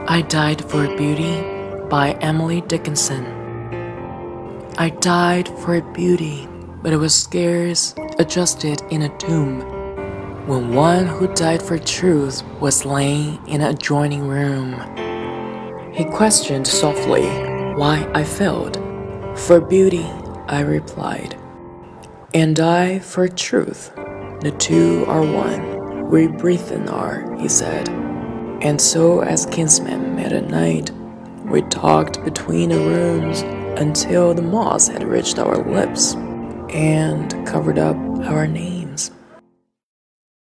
I Died for Beauty by Emily Dickinson. I died for beauty, but it was scarce adjusted in a tomb. When one who died for truth was laying in an adjoining room, he questioned softly why I failed. For beauty, I replied, and I for truth. The two are one. We breathe are, he said. And so, as kinsmen met at night, we talked between the rooms until the moss had reached our lips and covered up our names.